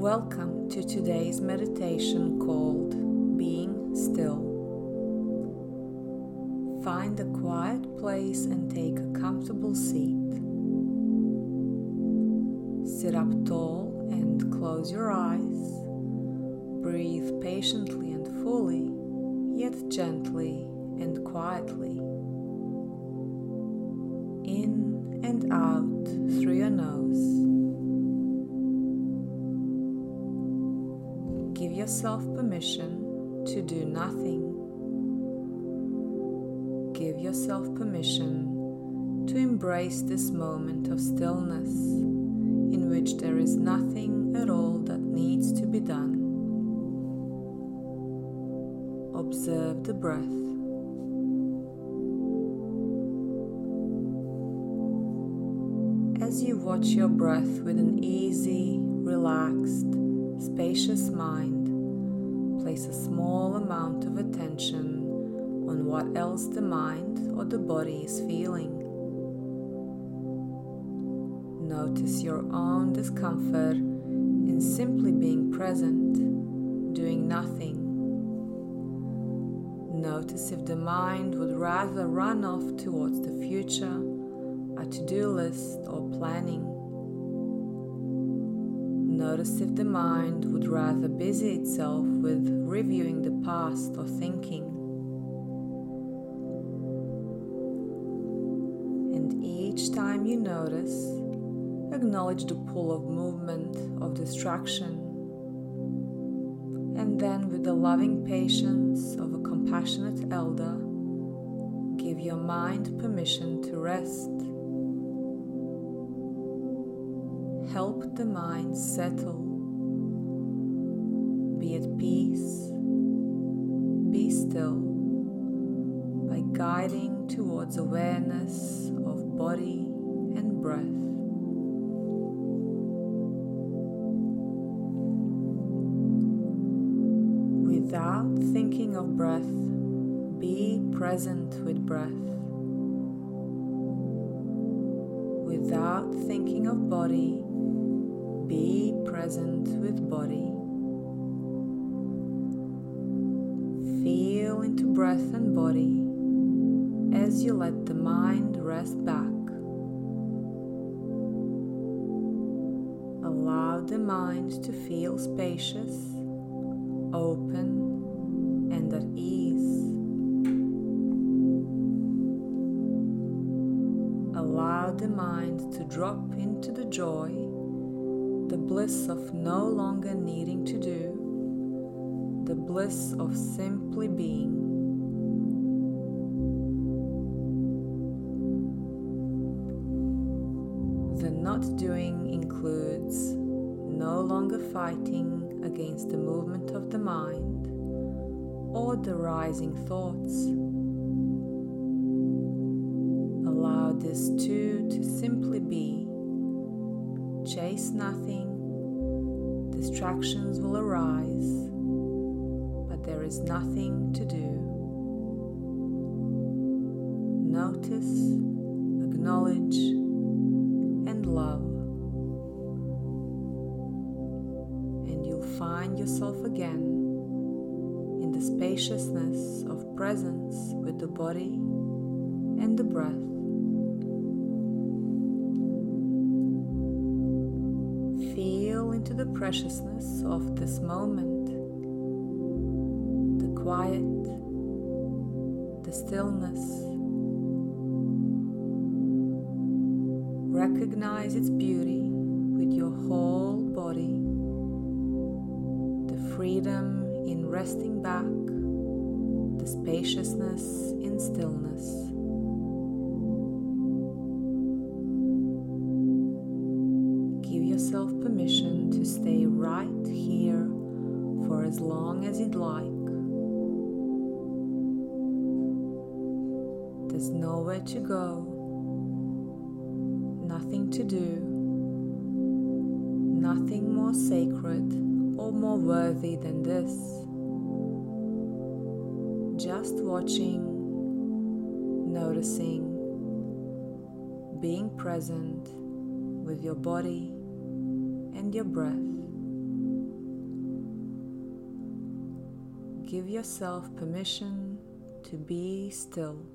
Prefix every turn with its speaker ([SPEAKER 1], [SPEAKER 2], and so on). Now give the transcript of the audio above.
[SPEAKER 1] Welcome to today's meditation called Being Still. Find a quiet place and take a comfortable seat. Sit up tall and close your eyes. Breathe patiently and fully, yet gently and quietly. In and out through your nose. Yourself permission to do nothing. Give yourself permission to embrace this moment of stillness in which there is nothing at all that needs to be done. Observe the breath. As you watch your breath with an easy, relaxed, spacious mind, place a small amount of attention on what else the mind or the body is feeling. Notice your own discomfort in simply being present, doing nothing. Notice if the mind would rather run off towards the future, a to do list, or planning. Notice if the mind would rather busy itself with reviewing the past or thinking. And each time you notice, acknowledge the pull of movement, of distraction. And then, with the loving patience of a compassionate elder, give your mind permission to rest. Help the mind settle. Be at peace, be still by guiding towards awareness of body and breath. Without thinking of breath, be present with breath. Without thinking of body, be present with body. Feel into breath and body as you let the mind rest back. Allow the mind to feel spacious, open, and at ease. Allow the mind to drop into the joy the bliss of no longer needing to do, the bliss of simply being. The not doing includes no longer fighting against the movement of the mind or the rising thoughts. Allow this too to simply be chase nothing, distractions will arise, but there is nothing to do. Notice, acknowledge, and love. And you'll find yourself again in the spaciousness of presence with the body and the breath. The preciousness of this moment, the quiet, the stillness. Recognize its beauty with your whole body, the freedom in resting back, the spaciousness in stillness. As long as you'd like. There's nowhere to go, nothing to do, nothing more sacred or more worthy than this. Just watching, noticing, being present with your body and your breath. Give yourself permission to be still.